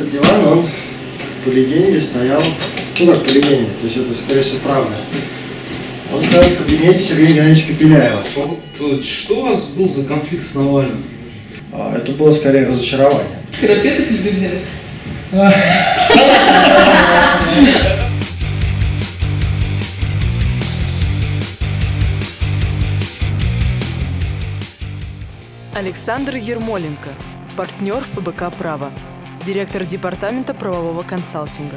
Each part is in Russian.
этот диван, он по легенде стоял, ну как по легенде, то есть это скорее всего правда. Он стоял в кабинете Сергея Геннадьевича Пепеляева. Вот э, что у вас был за конфликт с Навальным? А, Это было скорее разочарование. Карапетов или взять? Александр Ермоленко, партнер ФБК «Право», директор Департамента правового консалтинга.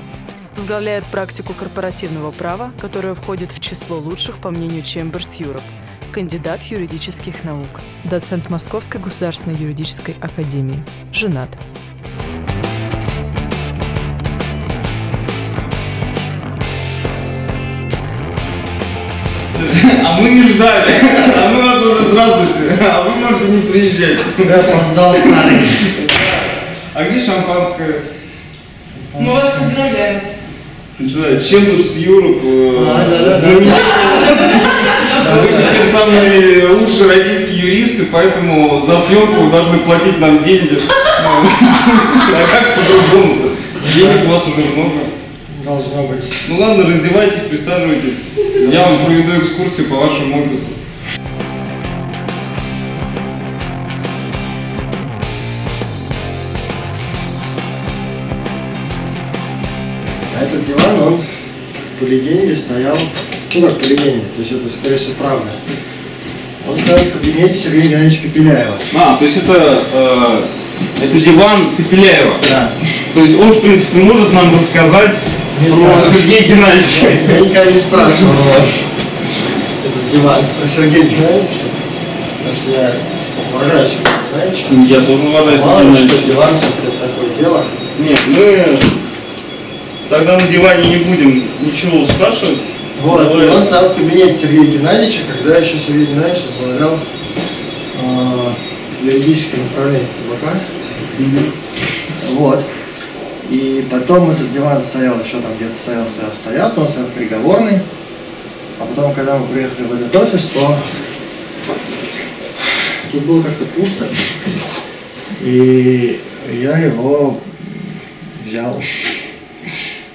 Возглавляет практику корпоративного права, которая входит в число лучших по мнению Chambers Europe, кандидат юридических наук, доцент Московской государственной юридической академии, женат. А мы не ждали. А мы вас уже здравствуйте. А вы можете не приезжать. Я опоздал старый. А где шампанское? Мы вас поздравляем. Да, Чемберс Юруп. А, да-да-да. Вы теперь самые лучшие российские юристы, поэтому за съемку вы должны платить нам деньги. Ну, А как по-другому-то? Денег у вас уже много. Должно быть. Ну ладно, раздевайтесь, присаживайтесь. Я вам проведу экскурсию по вашему офису. Легенде стоял, ну как по легенде, то есть это скорее всего правда. Он стоял в кабинете Сергея Геннадьевича Пепеляева. А, то есть это, э, это диван Пепеляева. Да. То есть он, в принципе, может нам рассказать Не про знаю. Сергея Геннадьевича. Я никогда не спрашивал этот диван про Сергея Геннадьевича, потому что я уважаю Сергея Геннадьевича. Я тоже уважаю Мало Сергея ли, что Геннадьевича. диван все-таки это такое дело. Нет, мы тогда на диване не будем ничего спрашивать. Вот, Давай. он стоял в кабинете Сергея Геннадьевича, когда еще Сергей Геннадьевич возглавлял э, юридическое направление ТБК. Вот. И потом этот диван стоял, еще там где-то стоял, стоял, стоял, потом стоял в. А потом, когда мы приехали в этот офис, то тут было как-то пусто. И я его взял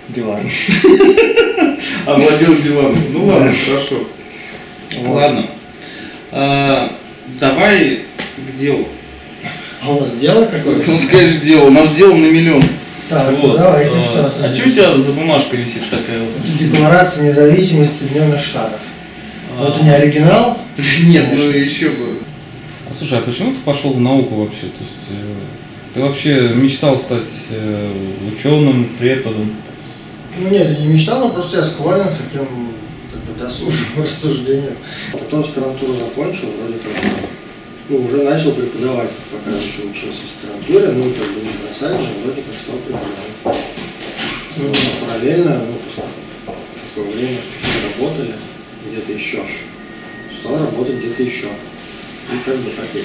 диван. Овладел диваном. Ну ладно, хорошо. Вот. Ладно. А, давай к делу. А у нас дело какое-то? Ну скажешь дело, у нас дело на миллион. Так, Вот. давайте А, что. А что у тебя за бумажка висит такая вот? Декларация независимости Соединенных Штатов. А. Но это не оригинал. Нет, ну еще бы. А слушай, а почему ты пошел в науку вообще? То есть э, ты вообще мечтал стать э, ученым, преподом? Ну нет, я не мечтал, но просто я склонен к таким как бы досужим рассуждениям. Потом аспирантуру закончил, вроде как, ну, уже начал преподавать, пока еще учился в аспирантуре, ну, как бы не бросать же, вроде как стал преподавать. Ну, параллельно, ну, поскольку такое время, что работали где-то еще, стал работать где-то еще. И как бы так и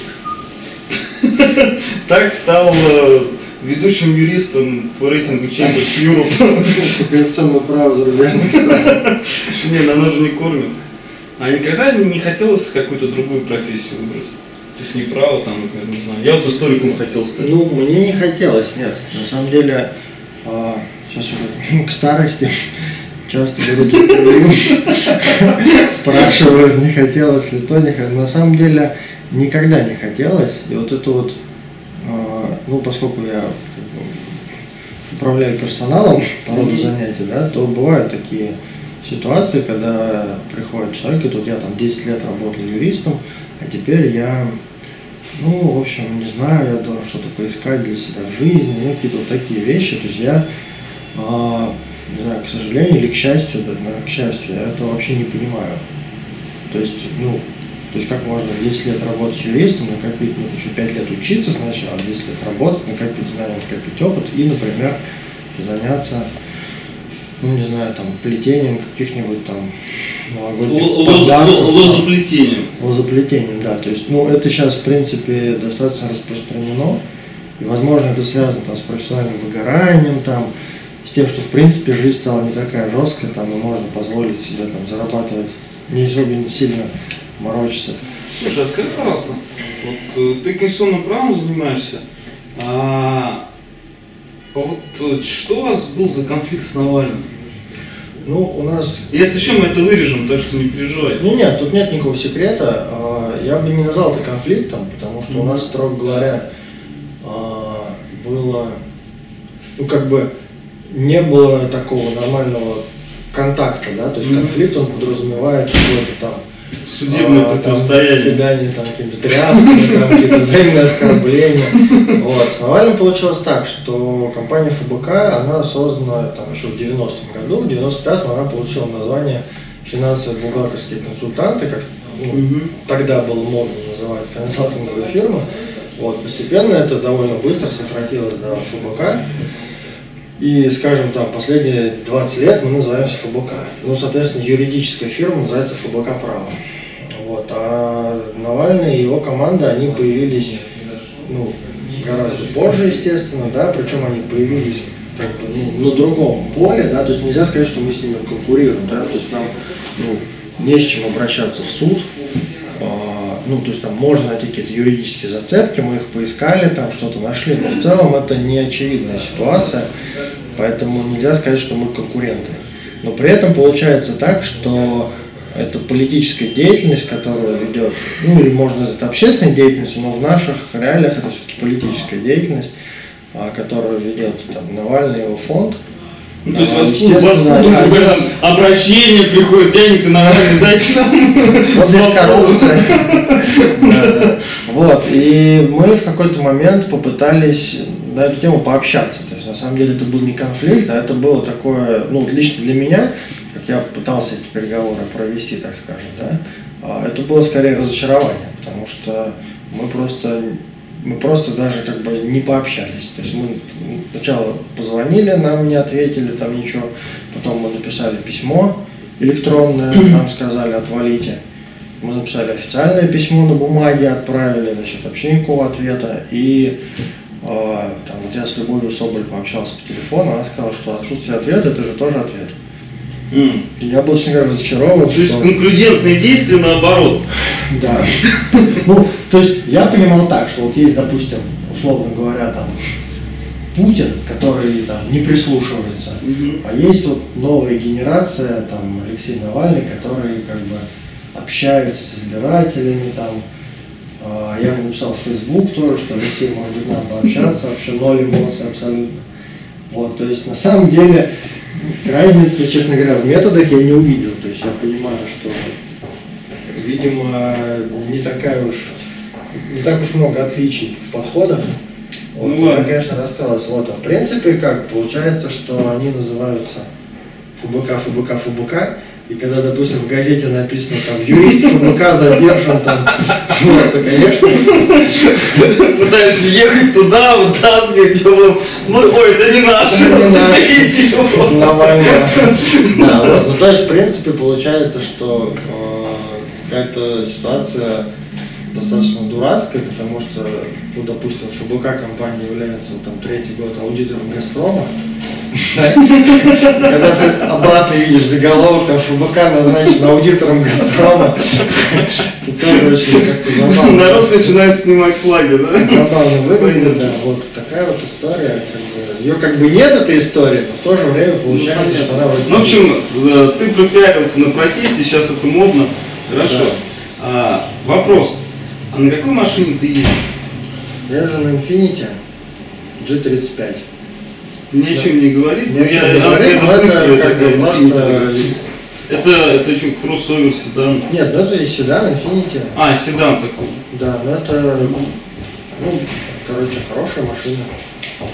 Так стал э, ведущим юристом по рейтингу Chambers Europe. Конституционное право зарубежных стран. Не, оно же не кормит. А никогда не хотелось какую-то другую профессию выбрать? То есть не право там, например, не знаю. Я вот историком хотел стать. Ну, мне не хотелось, нет. На самом деле, а, сейчас уже к старости часто берут интервью, спрашивают, не хотелось ли то, не хотелось. На самом деле, никогда не хотелось. И вот это вот, ну, поскольку я бы, управляю персоналом по роду занятий, да, то бывают такие ситуации, когда приходит человек, и тут я там 10 лет работал юристом, а теперь я, ну, в общем, не знаю, я должен что-то поискать для себя в жизни, ну, какие-то вот такие вещи. То есть я, а, не знаю, к сожалению или к счастью, да, к счастью, я этого вообще не понимаю. То есть, ну, то есть как можно 10 лет работать юристом, накопить, ну, еще 5 лет учиться сначала, 10 лет работать, накопить знания, накопить опыт и, например, заняться, ну, не знаю, там, плетением каких-нибудь там новогодних. Лозоплетением. Лозоплетением, да. То есть, ну, это сейчас, в принципе, достаточно распространено. И, возможно, это связано там, с профессиональным выгоранием, там, с тем, что, в принципе, жизнь стала не такая жесткая, там, и можно позволить себе там, зарабатывать не особенно сильно морочиться. Слушай, а скажи, пожалуйста, вот э, ты конституционным правом занимаешься, а А вот э, что у вас был за конфликт с Навальным? Ну, у нас Если что, мы это вырежем, так что не переживайте. Не, нет, тут нет никакого секрета. А, Я бы не назвал это конфликтом, потому что у нас, строго говоря, а, было, ну как бы не было такого нормального контакта, да, то есть Мгм. конфликт он подразумевает какое-то там Судебное а, противостояние. там какими-то тряпками, там какие-то взаимные оскорбления. Вот. С Навальным получилось так, что компания ФБК, она создана там еще в 90-м году, в 95-м она получила название финансовые бухгалтерские консультанты, как ну, Мгм. тогда было модно называть консалтинговые фирмы. Вот, постепенно это довольно быстро сократилось до ФБК. И, скажем, там, последние 20 лет мы называемся ФБК. Ну, соответственно, юридическая фирма называется ФБК Право. Вот. А Навальный и его команда, они появились ну, гораздо позже, естественно, да, причем они появились как бы, ну, на другом поле, да, то есть нельзя сказать, что мы с ними конкурируем, да, то есть нам ну, не с чем обращаться в суд, А, ну, то есть там можно найти какие-то юридические зацепки, мы их поискали, там что-то нашли, но в целом это не очевидная ситуация, поэтому нельзя сказать, что мы конкуренты. Но при этом получается так, что это политическая деятельность, которую ведет, ну или можно назвать общественной деятельностью, но в наших реалиях это все-таки политическая деятельность, а, которую ведет там, Навальный его фонд. Ну, то есть А, вас, естественно, вас они- какое-то обращение приходит, денег-то нормально, дайте нам. Вот здесь свободу». коррупция. Да, да. Вот, и мы в какой-то момент попытались на эту тему пообщаться. То есть, на самом деле, это был не конфликт, а это было такое, ну, лично для меня, я пытался эти переговоры провести, так скажем, да, а, это было скорее разочарование, потому что мы просто мы просто даже как бы не пообщались. То есть мы сначала позвонили, нам не ответили, там ничего, потом мы написали письмо электронное, нам сказали отвалите. Мы написали официальное письмо на бумаге, отправили, значит, вообще никакого ответа. И э, там, вот я с Любовью Соболь пообщался по телефону, она сказала, что отсутствие ответа это же тоже ответ. И я был, говоря, разочарован, То есть что- конклюдентные действия наоборот. Да. Ну, то есть я понимал так, что вот есть, допустим, условно говоря, там Путин, который там не прислушивается, а есть вот новая генерация, там Алексей Навальный, который как бы общается с избирателями, там а, я ему написал в Facebook тоже, что Алексей, может быть, надо пообщаться, вообще ноль эмоций абсолютно. Вот, то есть на самом деле разницы, честно говоря, в методах я не увидел. То есть я понимаю, что видимо, не такая уж, не так уж много отличий в подходах. Вот, Ну я, конечно, расстроился. Вот, а в принципе, как получается, что они называются ФБК, ФБК, ФБК, и когда, допустим, в газете написано там юрист ФБК задержан там, ну это, конечно, Пытаешься ехать туда, вытаскивать его. Смотри, ой, это не наш. Это не наш. заберите его. нормально. Да, вот. Ну, то есть, в принципе, получается, что э, какая-то ситуация достаточно дурацкая, потому что, ну, допустим, ФБК компания является вот, там третий год аудитором Газпрома. Когда ты обратно видишь заголовок, там ФБК назначен аудитором Газпрома, то тоже очень как-то забавно. Народ начинает снимать флаги, да? Забавно выглядит, да. Вот такая вот история. Ее как бы нет, этой истории, но в то же время получается, что она Ну, в общем, э, ты пропиарился на протесте, сейчас это модно. Хорошо. А, вопрос. А на какой машине ты едешь? Я же на Infiniti G35. Ни о чем не говорит? Ни о Ну, чем я- не говорит, но это как такая. Infiniti. Это, это что, кроссовер, седан? Нет, ну это и седан, Infiniti. А, седан такой. Да, но это, ну, короче, хорошая машина.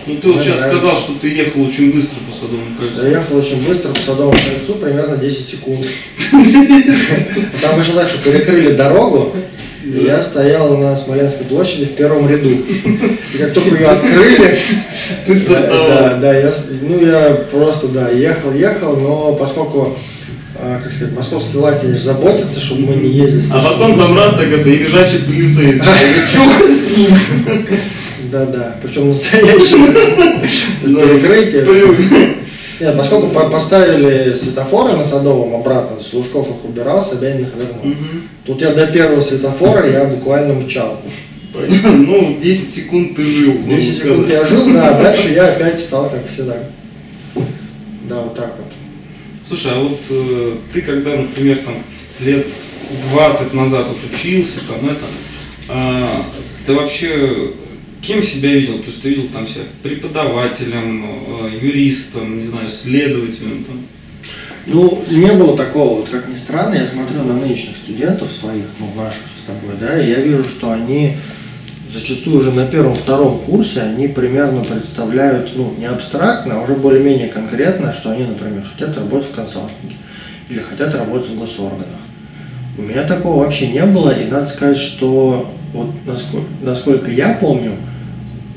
Ну ты вот сейчас нравится. сказал, что ты ехал очень быстро по Садовому кольцу. Заехал очень быстро по Садовому кольцу, примерно 10 секунд. Там вышло так, что перекрыли дорогу, и я стоял на Смоленской площади в первом ряду. И как только ее открыли, Ты стартовал. да, да, я, ну я просто, да, ехал, ехал, но поскольку, а, как сказать, московские власти же заботятся, чтобы мы не ездили. А потом там раз так это, и лежачий полицейский. Да, да, причем перекрытие. плюнь. Нет, поскольку по- поставили светофоры на Садовом обратно, то есть Лужков их убирал, Собянин их вернул. Мгм. Тут я до первого светофора я буквально мчал. Понятно. Ну, 10 секунд ты жил. можно 10 секунд сказать. я жил, да, а дальше я опять стал как всегда. Да, вот так вот. Слушай, а вот э, ты когда, например, там лет 20 назад вот учился, там это, а, ты вообще кем себя видел? То есть ты видел там себя преподавателем, э, юристом, не знаю, следователем там? Ну, не было такого, вот как ни странно, я смотрю на нынешних студентов своих, ну, наших с тобой, да, и я вижу, что они зачастую уже на первом-втором курсе, они примерно представляют, ну, не абстрактно, а уже более-менее конкретно, что они, например, хотят работать в консалтинге или хотят работать в госорганах. У меня такого вообще не было, и надо сказать, что вот насколько, насколько я помню,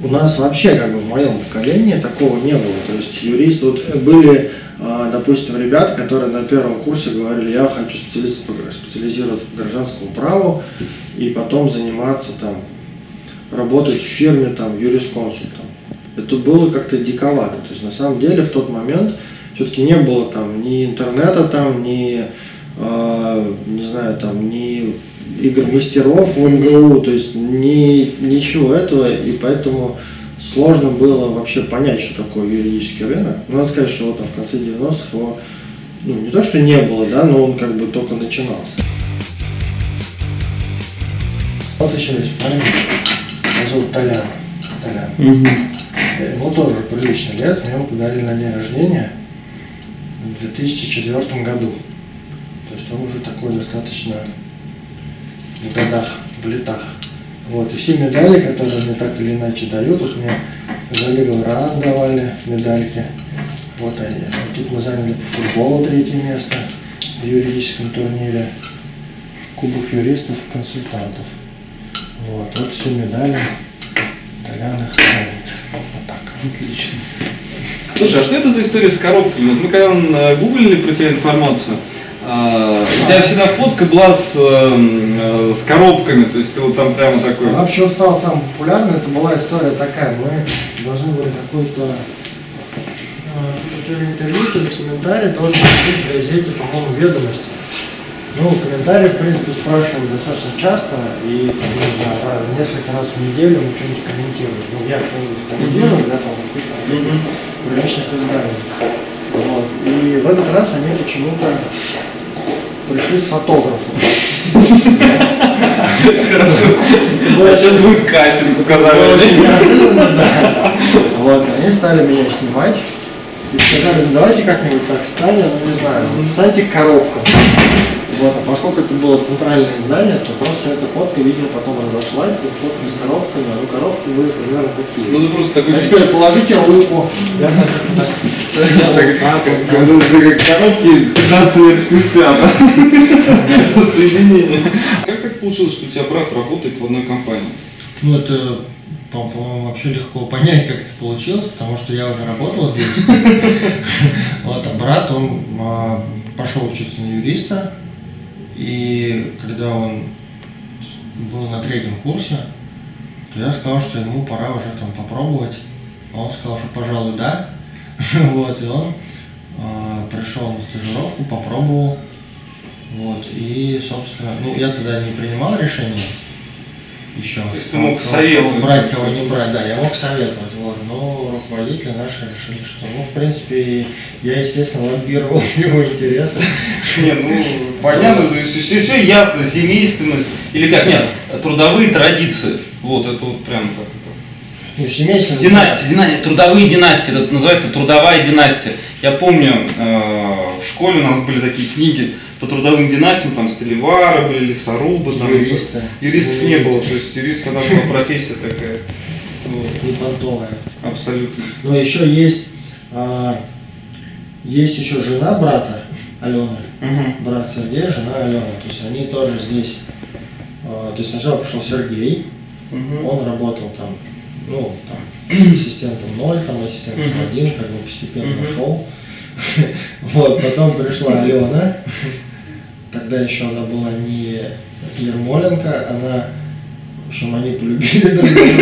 у нас вообще, как бы в моем поколении, такого не было. То есть юрист, вот были, а, допустим, ребята, которые на первом курсе говорили, я хочу специализ- специализироваться по гражданскому праву и потом заниматься там, работать в фирме там юрисконсультом. Это было как-то диковато. То есть на самом деле в тот момент все-таки не было там ни интернета там, ни а, не знаю, там, ни игр мастеров в МГУ, то есть ни, ничего этого, и поэтому сложно было вообще понять, что такое юридический рынок. Но надо сказать, что вот там в конце 90-х его, ну, не то, что не было, да, но он как бы только начинался. Вот еще есть парень, его зовут Толян. Толян. Ему тоже прилично лет, мне его подарили на день рождения в 2004 году. То есть он уже такой достаточно в годах, в летах. Вот, и все медали, которые мне так или иначе дают, вот мне за Ран давали медальки. Вот. Вот тут мы заняли по футболу третье место в юридическом турнире. Кубок юристов, консультантов. Вот, вот все медали. Толяна хранит. Вот так. Отлично. Слушай, а что это за история с коробками? Вот мы когда гуглили про тебя информацию, а, у тебя всегда фотка была с, эм, э, с коробками, то есть ты вот там прямо такой. Она почему стала самой популярной, это была история такая, мы должны были какой-то э, то ли интервью, то ли комментарий должен быть в газете, по-моему, «Ведомости». Ну, комментарии, в принципе, спрашивают достаточно часто, и, там, не знаю, несколько раз в неделю мы что-нибудь комментируем. Ну, я что-нибудь комментирую, да, там, в каких-то Мгм. приличных изданиях. Вот. И в этот раз они почему-то пришли с фотографом. Хорошо. А сейчас будет кастинг, сказали. Вот, они стали меня снимать и сказали, ну давайте как-нибудь так станем, ну не знаю, станьте коробком. Вот, а поскольку это было центральное издание, то просто эта фотка, видимо, потом разошлась, и фотка с коробками, а ну коробки были примерно такие. Ну ты просто такой... Я теперь положите руку. Ну, коробки 15 лет спустя? Соединение. Как так получилось, что у тебя брат работает в одной компании? Ну, это, по- по-моему, вообще легко понять, как это получилось, потому что я уже работал здесь. Вот, а брат, он а, пошел учиться на юриста, и когда он был на третьем курсе, то я сказал, что ему пора уже там попробовать. Он сказал, что, пожалуй, да. Вот, и он а, пришел на стажировку, попробовал. Вот, и, собственно, ну, я тогда не принимал решение еще. То есть ты мог Кого- советовать. кого брать, кого не брать, да, я мог советовать, вот, но руководители наши решили, что, ну, в принципе, я, естественно, лоббировал его интересы. Не, ну понятно, то есть все, все ясно, семейственность. Или как, нет, трудовые традиции. Вот, это вот прям так. это. Ну, семейство... Династии, династии, трудовые династии, это называется трудовая династия. Я помню, э, в школе у нас были такие книги по трудовым династиям, там Стелевары были, лесорубы, там, Юристы. Юристов не было, то есть юрист тогда была профессия такая. Вот, Не понтовая. абсолютно. Но еще есть, а, есть еще жена брата Алены, Мгм. брат Сергей, жена Алена. То есть они тоже здесь. а, то есть сначала пришел Сергей, Мгм. он работал там, ну, там, ассистентом 0, там, ассистентом Мгм. 1, как бы постепенно Мгм. шел. Вот, потом пришла Алена, тогда еще она была не Ермоленко, она, в общем, они полюбили друг друга.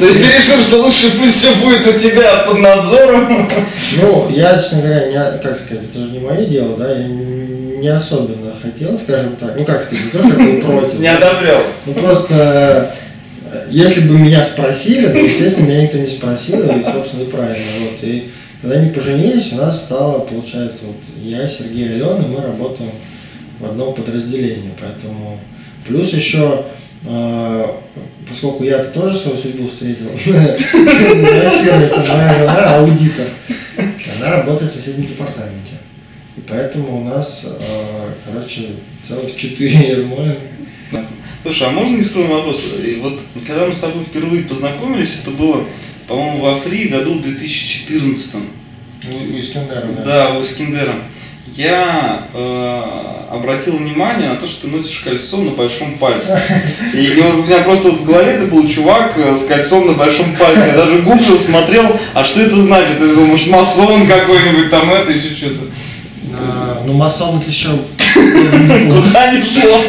То есть ты решил, что лучше пусть все будет у тебя под надзором? Ну, я, честно говоря, не, как сказать, это же не мое дело, да, я не особенно хотел, скажем так. Ну как сказать, не то, что был против. Не одобрял. Ну просто, э, если бы меня спросили, то, естественно, меня никто не спросил, и, собственно, и правильно. Вот. И когда они поженились, у нас стало, получается, вот я, Сергей Алена, мы работаем в одном подразделении. Поэтому плюс еще, э, поскольку я тоже свою судьбу встретил, моя жена аудитор, она работает в соседнем департаменте. И поэтому у нас, э, короче, целых четыре Ермоленко. Слушай, а можно нескромный вопрос? И вот когда мы с тобой впервые познакомились, это было, по-моему, во Фри году в 2014. У, у Искандера, да. Да, у Искендера. Я э, обратил внимание на то, что ты носишь кольцо на большом пальце. И, и вот у меня просто в голове это был чувак э, с кольцом на большом пальце. Я даже гуглил, смотрел, а что это значит? Я думал, может, масон какой-нибудь там это, еще что-то. А, ну, масон это еще Куда не шло.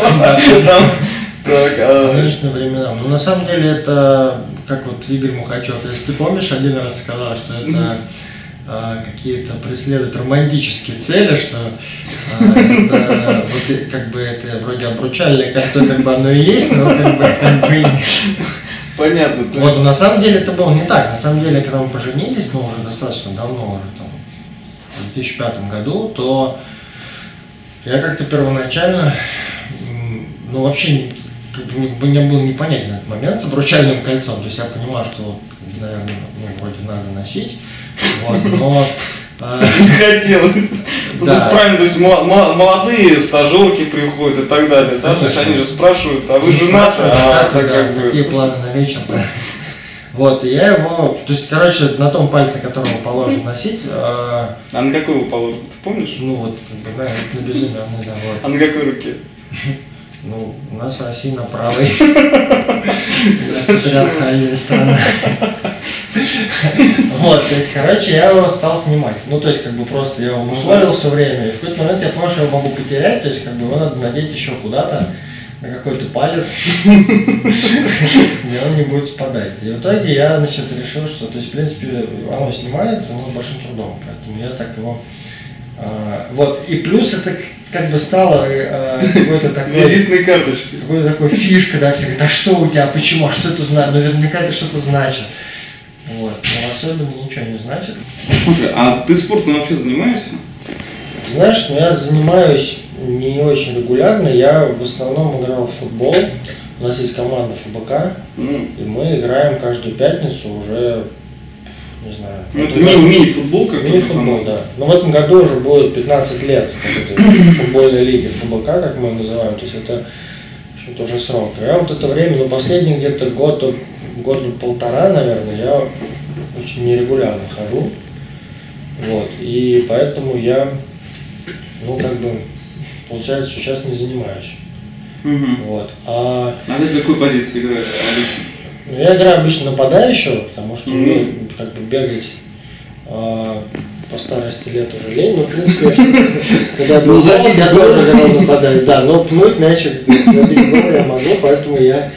Так, а, нынешние времена. Ну, на самом деле, это, как вот Игорь Мухачев, если ты помнишь, один раз сказал, что это а, какие-то преследуют романтические цели, что а, это вот, как бы это вроде обручальное кольцо, как бы оно и есть, но как бы, как бы понятно. Вот, есть- на самом деле это было не так. На самом деле, когда мы поженились, ну, уже достаточно давно, уже там, в 2005 году, то я как-то первоначально, ну, вообще, как бы, не- мне было непонятен этот момент с обручальным кольцом. То есть я понимал, что, наверное, ну, вроде надо носить, вот, но... э, Не хотелось. Ну, Да. правильно, то есть молодые стажерки приходят и так далее, да? То есть они же спрашивают, а вы женаты? А Да, какие планы на вечер. Вот, и я его, то есть, короче, на том пальце, которого положено носить, э, А на какой вы положен, ты помнишь? ну вот, как бы, да, на безымянный, да, вот. А на какой руке? Ну, у нас в России на правой. Патриархальная страна. Вот, то есть, короче, я его стал снимать. Ну, то есть, как бы просто я его условил все время. И в какой-то момент я понял, что я его могу потерять, то есть, как бы его надо надеть еще куда-то, на какой-то палец, где он не будет спадать. И в итоге я, значит, решил, что, то есть, в принципе, оно снимается, но с большим трудом. Поэтому я так его а, вот, и плюс это как бы стало э, какой-то такой, Визитные карточки. какой-то такой фишка, да, все говорят, а что у тебя, почему, а что это значит, наверняка это что-то значит. Вот, но особенно ничего не значит. Слушай, а ты спортом вообще занимаешься? Знаешь, ну, я занимаюсь не очень регулярно, я в основном играл в футбол, у нас есть команда ФБК, Ну, и мы играем каждую пятницу уже, не знаю. ну, это ми- мини-футбол как Мини-футбол, да. Но в этом году уже будет 15 лет футбольной лиги ФБК, как мы ее называем. То есть это общем-то, уже срок. Я вот это время, ну, последний где-то год, год полтора, наверное, я очень нерегулярно хожу. Вот. И поэтому я, ну, как бы, получается, сейчас не занимаюсь. Мгм. Вот. А А ты в какой позиции играешь обычно? Ну, я играю обычно нападающего, потому что Мгм. мне как бы бегать а, по старости лет уже лень, но в принципе, когда я был Ну, молод, забить я тоже играл нападающий. Да, но пнуть мячик, забить гол я могу, поэтому я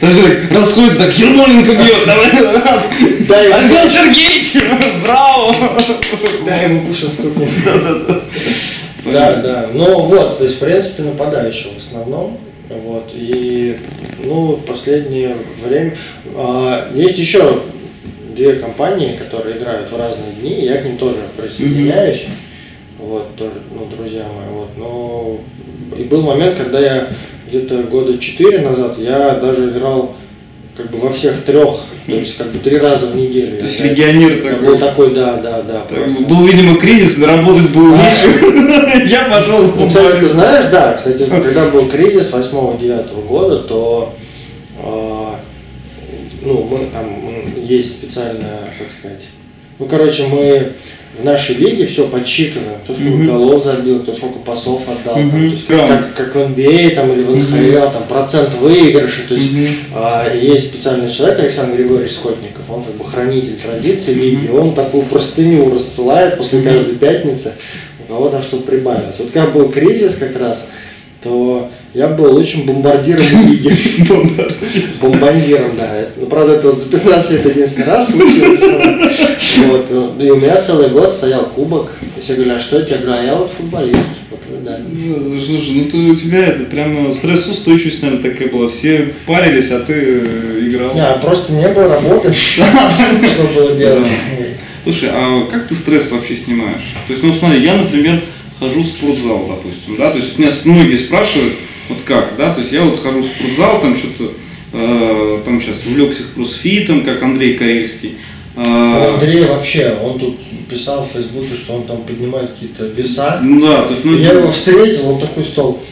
Там же так расходится, так Ермоленко бьет, давай раз. Да, и- Александр Сергеевич, браво! да, ему кушал стукнул. Да, да. Ну вот, то есть, в принципе, нападающего в основном. Вот. И, ну, последнее время... а, есть еще две компании, которые играют в разные дни, я к ним тоже присоединяюсь. Вот, тоже, ну, друзья мои, вот. Но и был момент, когда я где-то года четыре назад, я даже играл как бы во всех трех, то есть как бы три раза в неделю. То есть Я- легионер я такой. был такой, да, да, да. Так, просто. Был, видимо, кризис, работать было Да. нечего. Я пошел Ну, кстати, ты знаешь, да, кстати, когда был кризис 8-9 года, то а, ну, мы там есть специальная, как сказать, ну, короче, мы в нашей лиге все подсчитываем, кто сколько Мгм. голов забил, кто сколько пасов отдал, там, Мгм. то есть, Грамотно. как, как в NBA там, или в НХЛ, там, процент выигрыша, то есть Мгм. а, есть специальный человек, Александр Григорьевич Скотников, он как бы хранитель традиций лиги, он такую простыню рассылает после Мгм. каждой пятницы, у кого там что-то прибавилось. Вот когда был кризис как раз, то я был лучшим бомбардиром лиги. Бомбардиром, да. Ну, правда, это вот за 15 лет единственный раз случилось. Вот. И у меня целый год стоял кубок. И все говорили, а что это? Я говорю, а я вот футболист. Вот, да. Да, Слушай, ну ты, у тебя это прямо стрессоустойчивость, наверное, такая была. Все парились, а ты э, играл. Не, а просто не было работы, что было делать. Слушай, а как ты стресс вообще снимаешь? То есть, ну смотри, я, например, хожу в спортзал, допустим, да, то есть меня многие спрашивают, вот как, да, то есть я вот хожу в спортзал, там что-то, э, там сейчас увлекся кроссфитом, как Андрей Карельский. А Э, Андрей вообще, он тут писал в Фейсбуке, что он там поднимает какие-то веса. ну да, то есть, ну, Я его встретил, он такой стол.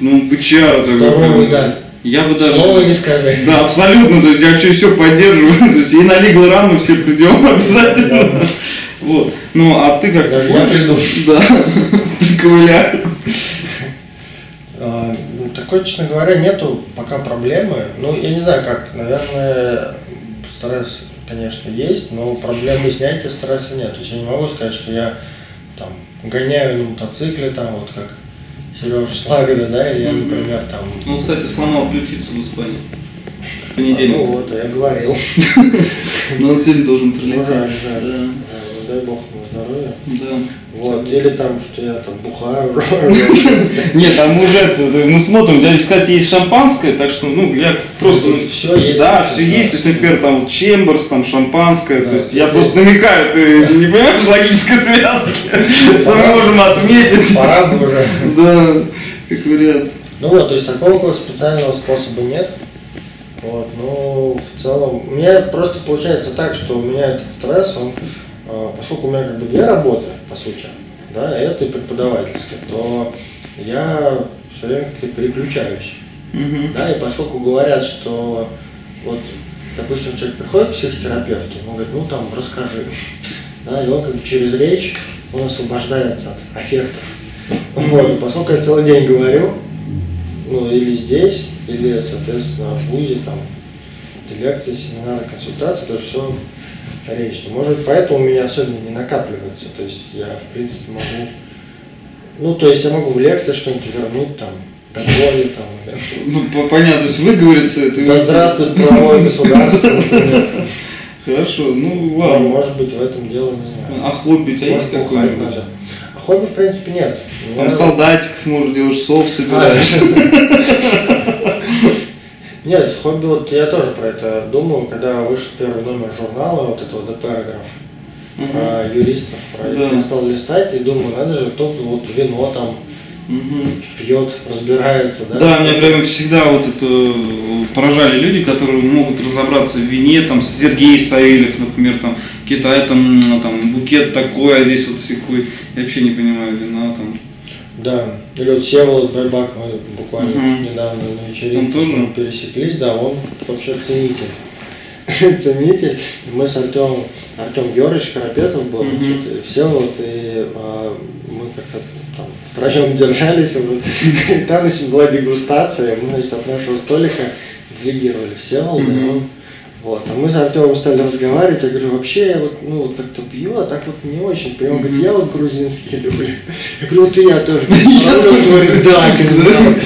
ну, бычара такой. Здоровый, да. Я бы даже... Слова не скажи. Да, абсолютно, то есть я вообще все поддерживаю, то есть и на Лигл Рану все придем обязательно. Вот. Ну, а ты как Даже я приду. Да, приковыляю. А, ну, Такой, честно говоря, нету пока проблемы. Ну, я не знаю как, наверное, стресс, конечно, есть, но проблемы снятия стресса нет. То есть я не могу сказать, что я там гоняю на мотоцикле, там вот как Сережа Слагода, да, или я, например, там... Ну, кстати, сломал ключицу в Испании. В а, понедельник. Ну вот, я говорил. Но он сегодня должен Ну, прилететь. жаль, жаль. Да, Да, ну, дай бог ему здоровья. да. Вот, или там, что я там бухаю. Нет, там уже мы смотрим, тебя, кстати, есть шампанское, так что, ну, я просто, ну, Все есть. Да, все есть, то есть, например, там чемберс, там шампанское, то есть я просто намекаю, ты не понимаешь логической связки, что мы можем отметить. Пора бы уже. Да, как вариант. Ну вот, то есть такого специального способа нет. Вот, ну, в целом, у меня просто получается так, что у меня этот стресс, он, а, поскольку у меня как бы две работы, по сути, да, это и преподавательская, то я все время как-то переключаюсь. Мгм. Да, и поскольку говорят, что вот, допустим, человек приходит к психотерапевту, он говорит, ну там, расскажи. Да, и он как бы через речь, он освобождается от аффектов. Вот, поскольку я целый день говорю, ну, или здесь, или, соответственно, в ВУЗе, там, лекции, семинары, консультации, это все речь. То, может быть, поэтому у меня особенно не накапливается. То есть я, в принципе, могу... Ну, то есть я могу в лекции что-нибудь вернуть, там, домой, там, Ну, по- понятно, то есть выговориться, это... да здравствует правовое государство, например. Хорошо, ну Ну, ладно. Может быть, в этом дело, не знаю. А хобби у тебя есть Может, какое-нибудь? А хобби, в принципе, нет. Там меня- солдатиков, может, делаешь, сов А, собираешь. Нет, хобби, вот я тоже про это думаю, когда вышел первый номер журнала, вот этого The Paragraph, Мгм. про юристов, про это Да. я стал листать и думаю, надо же, кто вот вино там Мгм. пьет, разбирается, да? Да, меня прямо всегда вот это э, поражали люди, которые могут разобраться в вине, там Сергей Савельев, например, там Китай, там, м, там букет такой, а здесь вот секой. Я вообще не понимаю вина там. Да. Или вот Всеволод Байбак, мы буквально Мгм. недавно на вечеринке Он тоже? пересеклись, да, он вообще ценитель. ценитель. Мы с Артемом, Артем Георгиевич Карапетов был, и Всеволод, и а, мы как-то там втроем держались, вот. и там, значит, была дегустация, мы, значит, от нашего столика делегировали Всеволода, и Мгм. он вот, а мы с Артемом стали разговаривать, я говорю, вообще я вот, ну, вот как-то пью, а так вот не очень пью. Он говорит, я вот грузинский люблю. Я говорю, вот и я тоже. А он говорит, да, кандидат.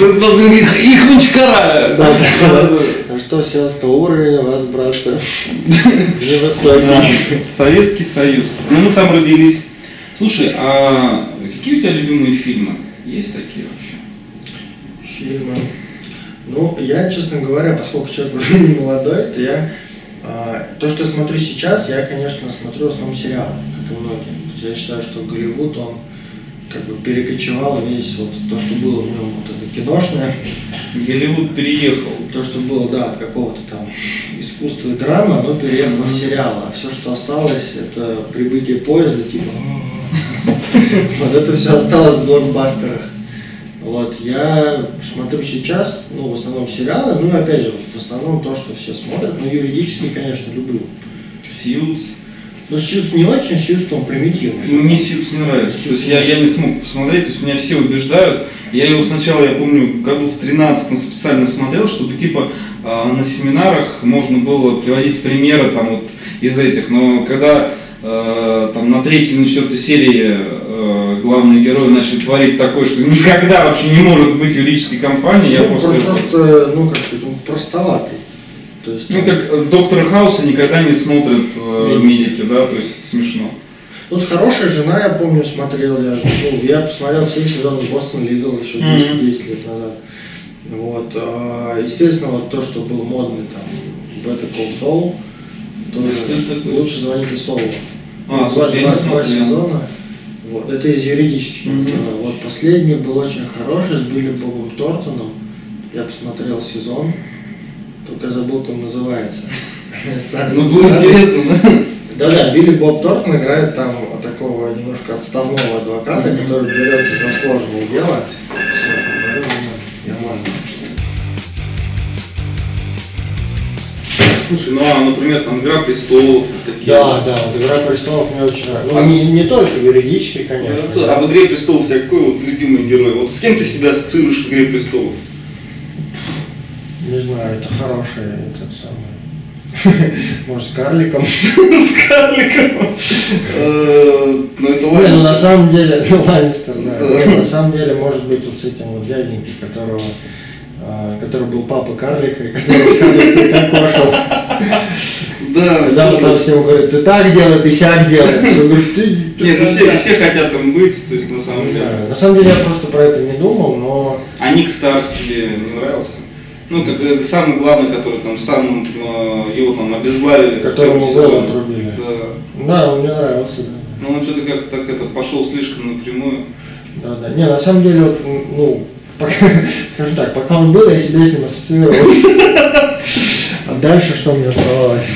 Должны их, их мучкара. Да, да. А что, сел сказал, уровень у вас, братцы, невысокий. Советский Союз. Ну, мы там родились. Слушай, а какие у тебя любимые фильмы? Есть такие вообще? Фильмы. Ну, я, честно говоря, поскольку человек уже не молодой, то я а, то, что я смотрю сейчас, я, конечно, смотрю в основном сериалы, как и многие. То есть я считаю, что Голливуд, он как бы перекочевал весь вот то, что было в нем, вот это киношное, Голливуд переехал. то, что было, да, от какого-то там искусства и драмы, оно переехало в сериал, а все, что осталось, это прибытие поезда, типа, вот это все осталось в блокбастерах. Вот, я смотрю сейчас, ну, в основном сериалы, ну, опять же, в основном то, что все смотрят, но юридически, конечно, люблю. Сьюз. Но Сьюз не очень, Сьюз там примитивный. Ну, Мне Сьюз не нравится. То есть я, я не смог посмотреть, то есть меня все убеждают. Я его сначала, я помню, году в 13 специально смотрел, чтобы типа а, на семинарах можно было приводить примеры там вот из этих. Но когда э, там на третьей или на четвертой серии э, главные герои начали творить такое, что никогда вообще не может быть юридической компании, я ну, просто... просто, просто, ну, как сказать, он простоватый. То есть, Ну, как э, доктора Хауса никогда не смотрят э, Медики. да, то есть смешно. Тут хорошая жена, я помню, смотрел, я, ну, я посмотрел все сезоны Бостон Лигал еще 10, 10 лет назад. Вот, а, естественно, вот то, что был модный там Better Call Saul, тоже Что это такое? лучше звоните Солу. А, два, слушай, я два- не два смотрел. сезона. Вот, это из юридических. Мгм. материалов. Вот последний был очень хороший с Билли Бобом Тортоном. Я посмотрел сезон, только забыл, как он называется. Ну, было интересно, да? Да-да, Билли Боб Тортон играет там такого немножко отставного адвоката, который берется за сложное дело. Слушай, ну а, например, там Игра престолов, такие. Да, да, вот Игра престолов мне очень нравится. Ну, А- не, не только юридически, конечно. Ну, А в Игре престолов у тебя какой вот любимый герой? Вот с кем ты себя ассоциируешь в Игре престолов? Не знаю, это хороший, этот самый. Может, с карликом. С карликом. Э, Ну это Не, ну на самом деле, Ланнистер, да. Да. На самом деле, может быть, вот с этим вот дяденькой, которого который был папа карлика, и который карлик кошел. Да, Когда он там тоже. всем говорит, ты так делай, ты сяк делай. Все говорит, ты... ты Нет, ну все, так». все хотят там быть, то есть на самом деле. На самом деле я просто про это не думал, но А Ник Старк тебе не нравился? Ну, как э, самый главный, который там сам э, его там обезглавили. которому голову отрубили. Да. Да, он мне нравился, да. Ну он что-то как-то так это пошел слишком напрямую. Да, да. Не, на самом деле, вот, ну, пока, скажем так, пока он был, я себя с ним ассоциировал. А дальше что мне оставалось?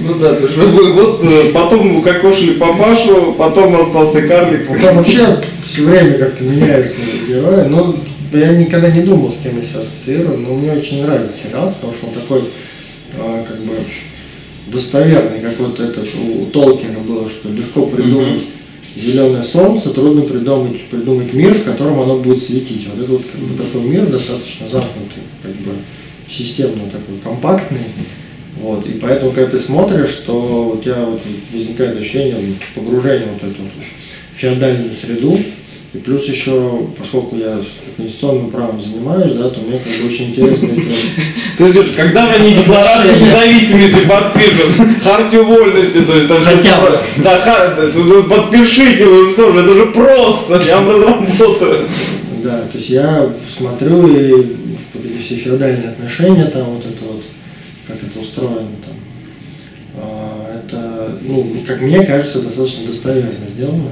Ну да, потому что вы- вот э, потом укокошили папашу, потом остался карлик. Потом вообще все время как-то меняется герой. Но я никогда не думал, с кем я себя ассоциирую, но мне очень нравится сериал, потому что он такой, а, как бы, достоверный, как вот этот у Толкина было, что легко придумать зеленое солнце, трудно придумать, придумать мир, в котором оно будет светить. Вот это вот как бы такой мир достаточно замкнутый, как бы системно такой, компактный. Вот, и поэтому, когда ты смотришь, то у тебя вот возникает ощущение погружения вот в эту вот феодальную среду. И плюс еще, поскольку я конституционным правом занимаюсь, да, то мне как бы очень интересно эти Ты ждешь, когда они декларацию независимости подпишут? Хартию вольности, то есть там все Хотя бы. Да, ха- да, ну, подпишите, вы что же, это же просто, я вам разработаю. Да, то есть я смотрю и вот эти все феодальные отношения, там вот это вот, как это устроено там, а, это, ну, как мне кажется, достаточно достоверно сделано.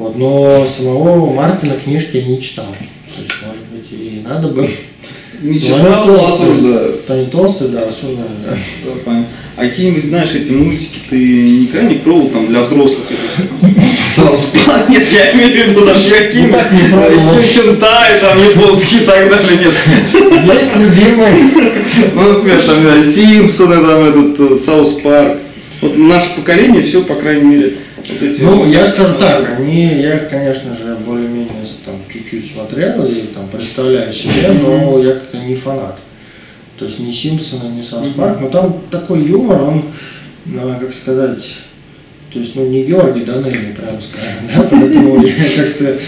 Вот, но самого Мартина книжки я не читал. То есть, может быть, и надо бы. Не читал, но осуждаю. Они толстые, да, осуждаю, да. Да. А какие-нибудь, знаешь, эти мультики ты никогда не пробовал там для взрослых? South Park? Нет, я имею в виду там Ну, как не пробовал? Хентай, там японские и так далее, нет. Есть любимый. Ну, например, там э, Симпсоны, там этот э, South Park. Вот наше поколение все, по крайней мере, Ну, я э, скажу так, они, я их, конечно же, более-менее там чуть-чуть смотрел и там представляю себе, но я как-то не фанат. То есть ни Симпсона, ни South Park, но там такой юмор, он, ну, как сказать, то есть, ну, не Георгий Данелия, прям скажем, да, поэтому как-то,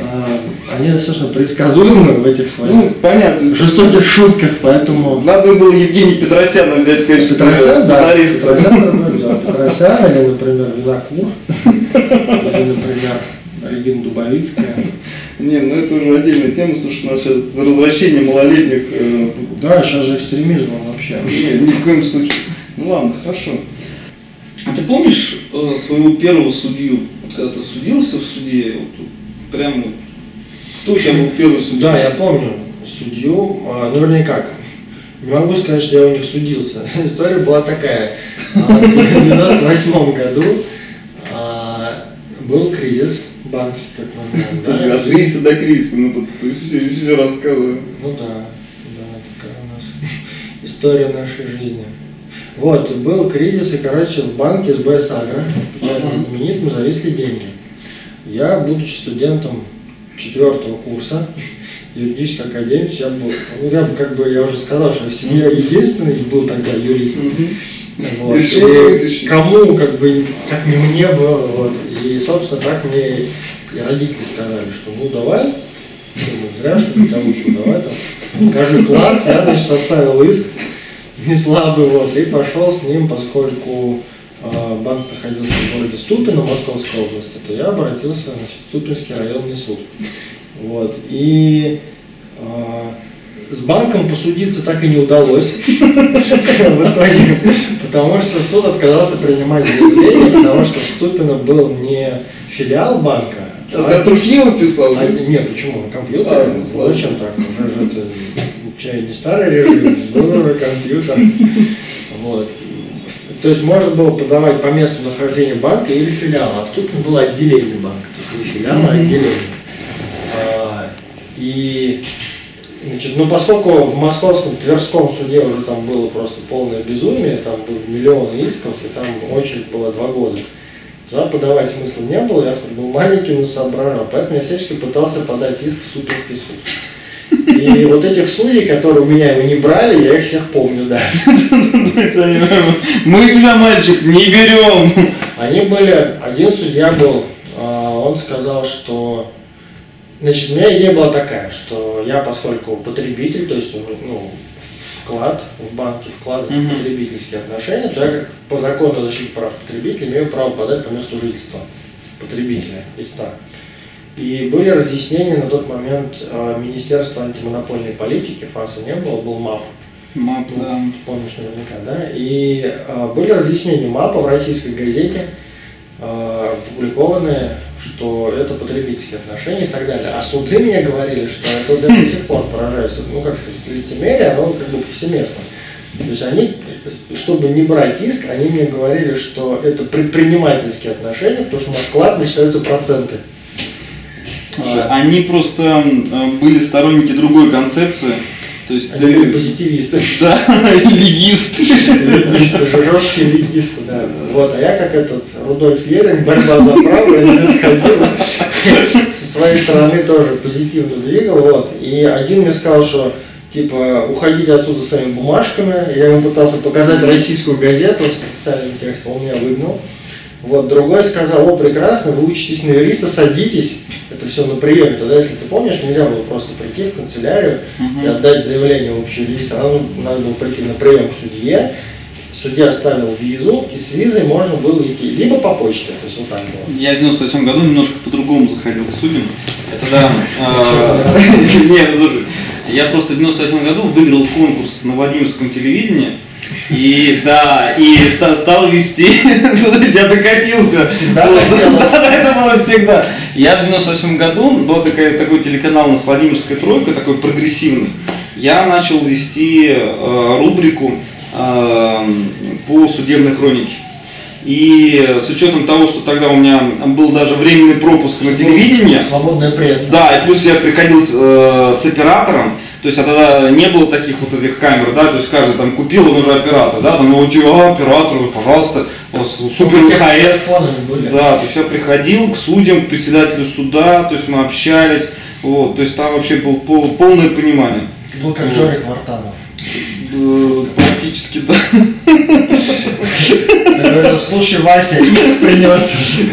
а, они достаточно предсказуемы в этих своих Ну, понятно. жестоких шутках, поэтому... Надо было Евгения Петросяна взять в качестве Петросян, да, сценариста. Петросян, другой, да, Петросян, или, например, Винокур, или, например, Регина Дубовицкая. Не, ну это уже отдельная тема, слушай, у нас сейчас за развращение малолетних э, Да, сейчас же экстремизм вообще. Нет, ни в коем случае. Ну ладно, хорошо. А ты помнишь э, своего первого судью? Вот когда ты судился в суде, вот, прям вот, кто у тебя был первый судья? Да, я помню судью, а, ну вернее как, не могу сказать, что я у них судился. История была такая. А, В 98 году а, был кризис банковский, как мы знаем. Слушай, да, от кризиса до кризиса, ну тут все, все рассказываешь. Ну да, да, такая у нас история нашей жизни. Вот, был кризис, и, короче, в банке СБС Агро, печально Ага. знаменитым, зависли деньги. Я, будучи студентом четвертого курса юридической академии, я был, ну, я как бы, я уже сказал, что в семье единственный был тогда юрист. Вот. И кому, как бы, как не мне было, вот. И, собственно, так мне и родители сказали, что ну давай, зря что тебя учу, давай там, скажи класс, я, значит, составил иск, не слабый, вот, и пошел с ним, поскольку а, банк находился в городе Ступино, Московской области, то я обратился значит, в Ступинский районный суд. Вот. И а, с банком посудиться так и не удалось в итоге, потому что суд отказался принимать заявление, потому что в Ступино был не филиал банка, А ты Трухилов писал? а, нет, почему? На компьютере? А, ну, Зачем так? Уже же это чай не старый режим, был уже компьютер. Вот. То есть можно было подавать по месту нахождения банка или филиала, а в Ступино было отделение банка. То есть не филиал, а отделение. А, И Значит, ну поскольку в московском Тверском суде уже там было просто полное безумие, там были миллионы исков, и там очередь была два года. Туда подавать смысла не было, я был маленький, но соображал. Поэтому я всячески пытался подать иск в Ступинский суд. И вот этих судей, которые у меня его не брали, я их всех помню, да. Они, Мы тебя, мальчик, не берем. Они были, один судья был, а, он сказал, что, значит, у меня идея была такая, что я, поскольку потребитель, то есть, ну, вклад в банке, вкладывать в потребительские отношения, то я как по закону о защите прав потребителя имею право подать по месту жительства потребителя, истца. И были разъяснения на тот момент а, Министерства антимонопольной политики, ФАСа не было, был МАП. Мап, да. Помнишь наверняка, да? И а, были разъяснения МАПа в российской газете, а, опубликованные, что это потребительские отношения и так далее. А суды мне говорили, что это до сих пор поражает, ну как сказать, лицемерие, оно как бы повсеместно. То есть они, чтобы не брать иск, они мне говорили, что это предпринимательские отношения, потому что на вклад начинаются проценты. Слушай, Они просто м, были сторонники другой концепции. То есть Они были ты... позитивисты. Да, легист. Легисты, жесткие легисты, да. Вот, а я как этот Рудольф Ерин, борьба за право, я ходил, со своей стороны тоже позитивно двигал, вот. И один мне сказал, что типа уходите отсюда своими бумажками. Я ему пытался показать российскую газету с специальным текстом, он меня выгнал. Вот, другой сказал, о, прекрасно, вы учитесь на юриста, садитесь. Это все на приеме. Тогда, если ты помнишь, нельзя было просто прийти в канцелярию и отдать заявление в общий регистр. Надо, надо было прийти на прием к судье. Судья ставил визу, и с визой можно было идти либо по почте, то есть вот так было. Я в 98 году немножко по-другому заходил к судьям. Это да. а, Нет, слушай, я просто в 98 году выиграл конкурс на Владимирском телевидении. И да, и ста- стал вести, Ну, я докатился. Всегда Вот? Да, да, это было всегда. Я в 98 году, был такой, такой телеканал у нас Владимирская тройка, такой прогрессивный. Я начал вести э, рубрику э, по судебной хронике. И с учетом того, что тогда у меня был даже временный пропуск на телевидение, Свободная пресса. да, и плюс я приходил с, э, с оператором, то есть а тогда не было таких вот этих камер, да, то есть каждый там купил, он уже оператор, да, там, ну, у тебя оператор, пожалуйста, у вас супер были. да, то есть я приходил к судьям, к председателю суда, то есть мы общались, вот, то есть там вообще было пол- полное понимание. Был как Вот. Жорик Вартанов. Э, Практически, да. Я говорю, слушай, Вася, иск принес.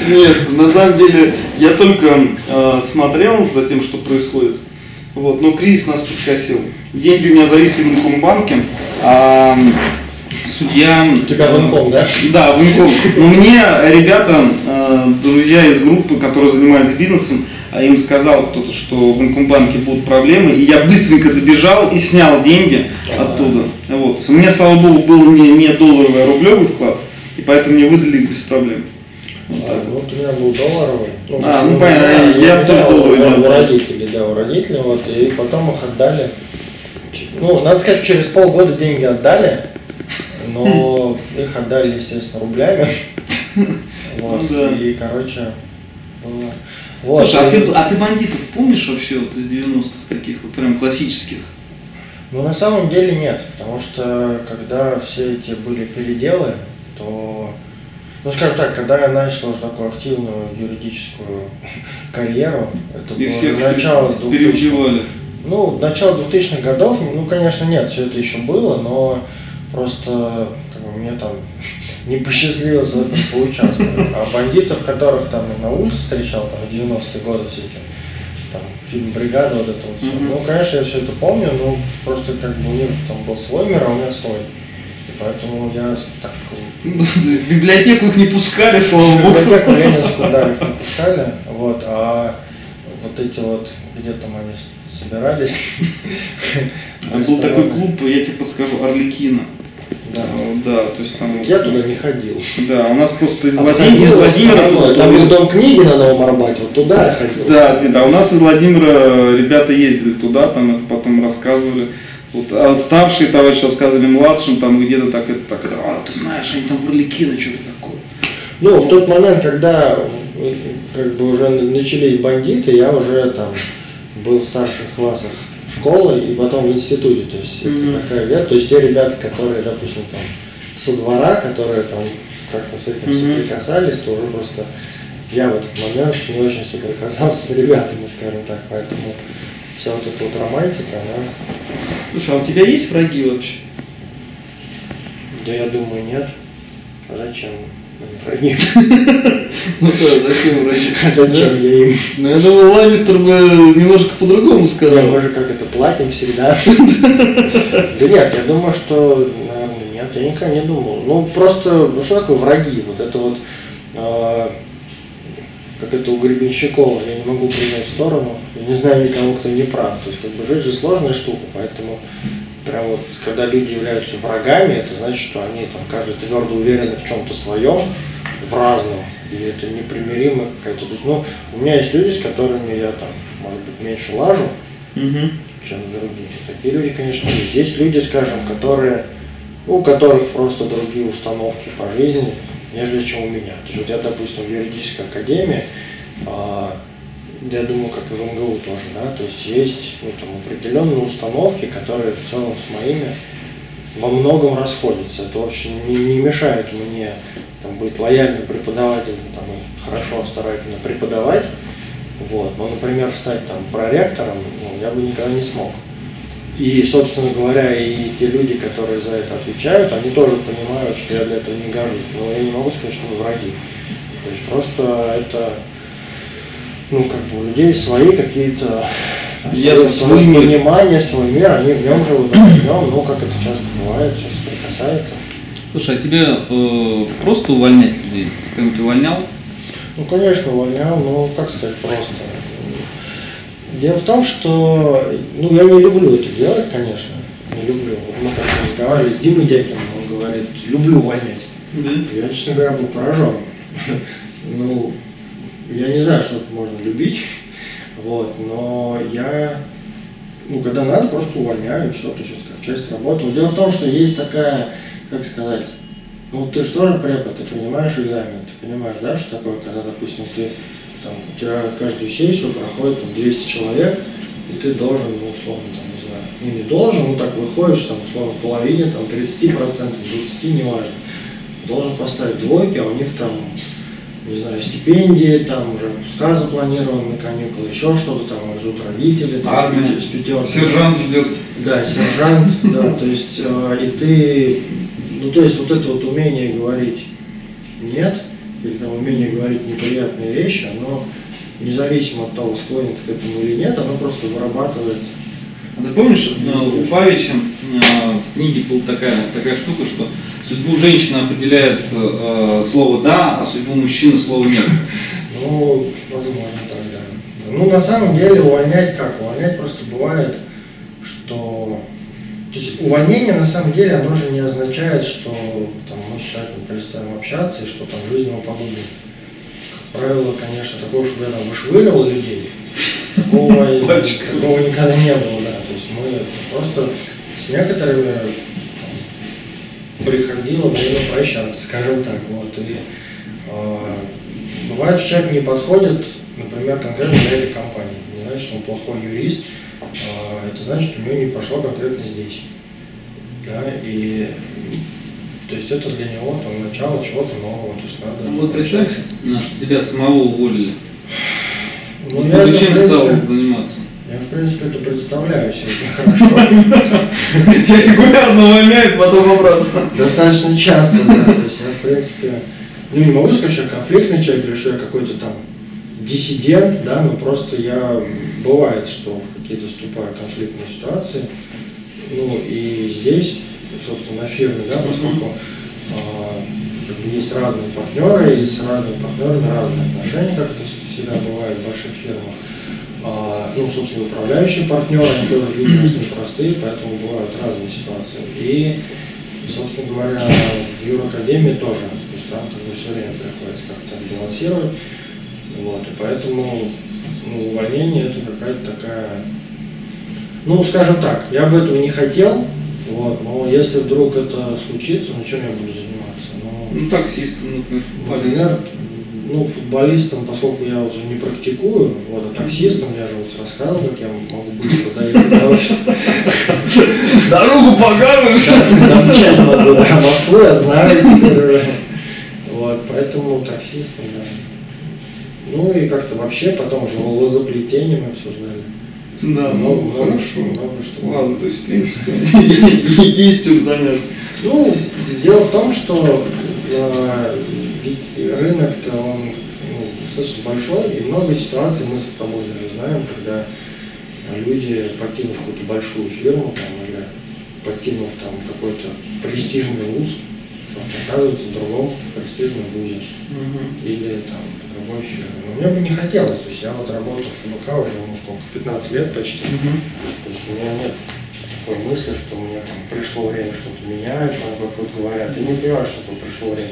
Нет, на самом деле я только э, смотрел за тем, что происходит. Вот, но кризис нас подкосил. Деньги у меня зависли в Инкомбанке, а судья... У тебя ванком, да? Да, в Инком. Но мне ребята, э, друзья из группы, которые занимались бизнесом, а им сказал кто-то, что в Инкомбанке будут проблемы, и я быстренько добежал и снял деньги оттуда. Вот. У меня, слава богу, был не, не долларовый, а рублевый вклад, и поэтому мне выдали без проблем. Вот. А, Вот у меня был долларовый. А, ну, понятно, я у тоже долларовый у- У родителей, да, у родителей, вот, и потом их отдали. Ну, надо сказать, через полгода деньги отдали, но их отдали, естественно, рублями. Вот, Ну да. и, короче, было. Вот, Слушай, а ты, а ты бандитов помнишь вообще вот из 90-х таких, вот прям классических? Ну, на самом деле нет, потому что когда все эти были переделы, то, ну, скажем так, когда я начал уже такую активную юридическую карьеру, это И было всех начало пере- 2000-х. переубивали. Ну, начало 2000-х годов, ну, конечно, нет, все это еще было, но просто как бы, мне там не посчастливилось в этом поучаствовать. А бандитов, которых там на улице встречал, там, в 90-е годы эти, там, фильм «Бригада», вот это вот все. Ну, конечно, я все это помню, но просто как бы у них там был свой мир, а у меня свой. Поэтому я так... В библиотеку их не пускали, слава В богу. библиотеку Ленинскую, да, их не пускали. Вот, а вот эти вот, где там они собирались. Там был такой клуб, я тебе подскажу, Орликина. Да. Да, то есть там... Я туда не ходил. Да, у нас просто из, Обходил Владимира, из Владимира... туда Там из- дом книги на Новом Арбате, вот туда я ходил. Да, да, у нас из Владимира ребята ездили туда, там это потом рассказывали. Вот, а старшие товарищи рассказывали младшим, там где-то так это, так это, а ты знаешь, они там в Орликино, что-то такое. Ну, в тот момент, когда э, как бы уже начались бандиты, я уже там был в старших классах школы и потом в институте. То есть Мгм. это такая вера. То есть те ребята, которые, допустим, там со двора, которые там как-то с этим Мгм. соприкасались, то уже просто я в этот момент не очень соприкасался с ребятами, скажем так. Поэтому вся вот эта вот романтика, она, Слушай, а у тебя есть враги вообще? да я думаю, нет. А зачем? враги? Ну да, зачем враги? А Зачем я им? Ну я думаю, Ланнистер бы немножко по-другому сказал. мы же как это платим всегда. Да нет, я думаю, что, наверное, нет, я никогда не думал. Ну просто, ну что такое враги? Вот это вот, а, как это у Гребенщикова, я не могу принять сторону, я не знаю никого, кто не прав. То есть как бы жизнь же сложная штука, поэтому прям вот, когда люди являются врагами, это значит, что они там каждый твердо уверены в чем-то своем, в разном, и это непримиримо какая-то. То есть, ну, у меня есть люди, с которыми я там, может быть, меньше лажу, Угу. чем другие. Такие люди, конечно, есть. Есть люди, скажем, которые, ну, у которых просто другие установки по жизни, нежели чем у меня. То есть вот я, допустим, в юридической академии, а, я думаю, как и в МГУ тоже, да, то есть есть ну, там, определенные установки, которые в целом с моими во многом расходятся. Это вообще не, не мешает мне там, быть лояльным преподавателем там, и хорошо, старательно преподавать. Вот. Но, например, стать там проректором ну, я бы никогда не смог. И, собственно говоря, и те люди, которые за это отвечают, они тоже понимают, что я для этого не гожусь. Но я не могу сказать, что мы враги. То есть просто это, ну, как бы у людей свои какие-то Ясно, свое, свой мир. понимание, свой мир, они в нем живут, а в нем, ну, как это часто бывает, сейчас прикасается. Слушай, а тебе э, просто увольнять людей? Кто-нибудь увольнял? Ну, конечно, увольнял, но как сказать просто. Дело в том, что ну, я не люблю это делать, конечно. Не люблю. Вот мы как разговаривали с Димой Дякиным, он говорит, люблю увольнять. Я, честно говоря, был поражен. Ну, я не знаю, что тут можно любить, вот, но я, ну, когда надо, просто увольняю, и все, то есть это как часть работы. Но дело в том, что есть такая, как сказать, ну, ты же тоже препод, ты принимаешь экзамен, ты понимаешь, да, что такое, когда, допустим, ты, там, у тебя каждую сессию проходит там, 200 человек, и ты должен, ну, условно, там, не знаю, ну, не должен, ну, так выходишь, там, условно, половине, там, 30%, 20%, неважно, должен поставить двойки, а у них там, не знаю, стипендии, там уже отпуска запланированы каникулы, еще что-то, там их ждут родители, там, с Армия. пяти- с пятеркой. Сержант ждет. Да, сержант, да, то есть, э, и ты, ну, то есть, вот это вот умение говорить нет, или там умение говорить неприятные вещи, оно, независимо от того, склонен ты к этому или нет, оно просто вырабатывается. А ты помнишь, э, у Павича э, в книге была такая, такая штука, что судьбу женщины определяет э, слово «да», а судьбу мужчины слово «нет». Ну, возможно, так, да. Ну, на самом деле, увольнять как? Увольнять просто бывает, что... То есть увольнение, на самом деле, оно же не означает, что там, мы с человеком перестаем общаться и что там жизнь ему погубит. Как правило, конечно, такого, чтобы я там вышвыривал людей, такого, такого никогда не было, да. То есть мы просто с некоторыми там, приходило время прощаться, скажем так. Вот, и, а, бывает, что человек не подходит, например, конкретно для этой компании. Не значит, что он плохой юрист, это значит, у него не пошло конкретно здесь. Да, и то есть это для него там начало чего-то нового. То есть надо Ну, Вот представь, что тебя самого уволили. Ну, Вот я ты это, чем стал заниматься? я, в принципе, это представляю себе хорошо. Тебя регулярно увольняют, потом обратно. Достаточно часто, да. То есть я, в принципе, ну не могу сказать, что я конфликтный человек или что я какой-то там диссидент, да, но просто я бывает, что в какие-то вступаю в конфликтные ситуации. Ну и здесь собственно, на фирме, да, поскольку а, как бы есть разные партнеры, и с разными партнерами разные отношения, как это всегда бывает в больших фирмах. А, ну, собственно, управляющие партнеры, они тоже люди у нас непростые, поэтому бывают разные ситуации. И, собственно говоря, в Юракадемии тоже, то есть там как бы все время приходится как-то балансировать. Вот, и поэтому ну, увольнение это какая-то такая, ну, скажем так, я бы этого не хотел, вот, но если вдруг это случится, ну, чем я буду заниматься? Ну, Ну, таксистом, например, Например, футболистом. ну, футболистом, поскольку я уже не практикую, вот, а таксистом я же вот рассказывал, как я могу быстро доехать до офиса. Дорогу покажешь? Домчать могу до Москвы, я знаю. Вот, поэтому таксистом, да. Ну и как-то вообще потом уже лозоплетение мы обсуждали. Да, Много, ну много, хорошо. много что. Ладно, то есть, в принципе, есть чем заняться. Ну, дело в том, что э, ведь рынок-то он ну, достаточно большой, и много ситуаций мы с тобой даже знаем, когда люди, покинув какую-то большую фирму там, или покинув там какой-то престижный вуз, просто оказываются в другом престижном вузе или там в другой фирме. Но мне бы не хотелось, то есть я вот работаю в ФБК уже, ну сколько, 15 лет почти, то есть у меня нет такой мысли, что мне там пришло время что-то менять, там как вот говорят, я не понимаю, что там пришло время.